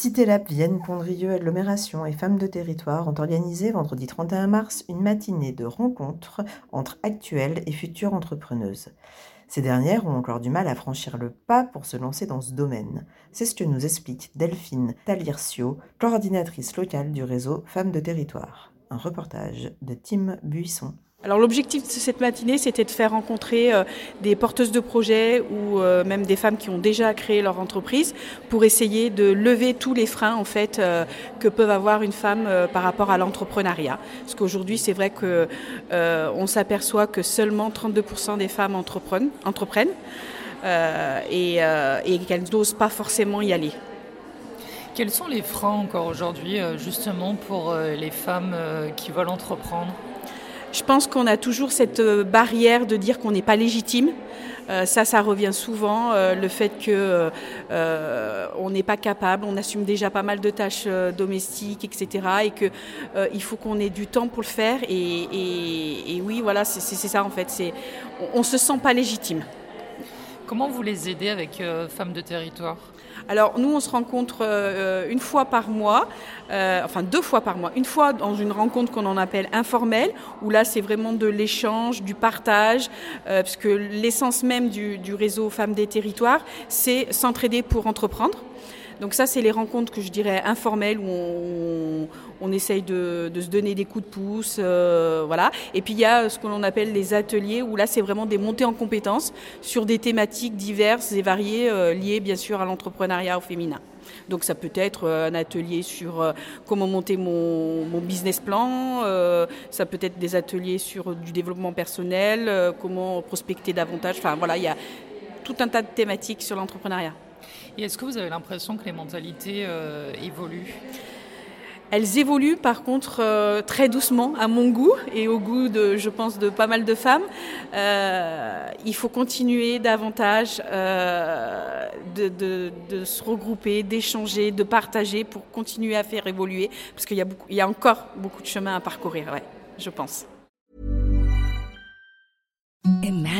Cité Lab, Vienne, Pondrieux, Agglomération et Femmes de Territoire ont organisé vendredi 31 mars une matinée de rencontres entre actuelles et futures entrepreneuses. Ces dernières ont encore du mal à franchir le pas pour se lancer dans ce domaine. C'est ce que nous explique Delphine Talircio, coordinatrice locale du réseau Femmes de Territoire. Un reportage de Tim Buisson. Alors l'objectif de cette matinée, c'était de faire rencontrer euh, des porteuses de projets ou euh, même des femmes qui ont déjà créé leur entreprise pour essayer de lever tous les freins en fait euh, que peuvent avoir une femme par rapport à l'entrepreneuriat. Parce qu'aujourd'hui, c'est vrai que on s'aperçoit que seulement 32% des femmes entreprennent, et, et qu'elles n'osent pas forcément y aller. Quels sont les freins encore aujourd'hui justement pour les femmes qui veulent entreprendre? Je pense qu'on a toujours cette euh, barrière de dire qu'on n'est pas légitime. Euh, ça, ça revient souvent, euh, le fait que on n'est pas capable, on assume déjà pas mal de tâches domestiques, etc. Et que il faut qu'on ait du temps pour le faire. Et, oui, voilà, c'est ça en fait. On, on se sent pas légitime. Comment vous les aidez avec Femmes de Territoire? Alors nous, on se rencontre euh, une fois par mois, euh, enfin deux fois par mois. Une fois dans une rencontre qu'on en appelle informelle, où là c'est vraiment de l'échange, du partage, euh, parce que l'essence même du, du réseau Femmes des Territoires, c'est s'entraider pour entreprendre. Donc ça, c'est les rencontres que je dirais informelles où on, on essaye de, se donner des coups de pouce, euh, voilà. Et puis il y a ce que l'on appelle les ateliers où là, c'est vraiment des montées en compétences sur des thématiques diverses et variées euh, liées bien sûr à l'entrepreneuriat au féminin. Donc ça peut être euh, un atelier sur comment monter mon, business plan, ça peut être des ateliers sur du développement personnel, comment prospecter davantage. Enfin voilà, il y a tout un tas de thématiques sur l'entrepreneuriat. Et est-ce que vous avez l'impression que les mentalités évoluent? Elles évoluent par contre euh, très doucement à mon goût et au goût de, je pense, de pas mal de femmes. Euh, il faut continuer davantage euh, de, se regrouper, d'échanger, de partager pour continuer à faire évoluer parce qu'il y a encore beaucoup de chemin à parcourir, ouais, je pense.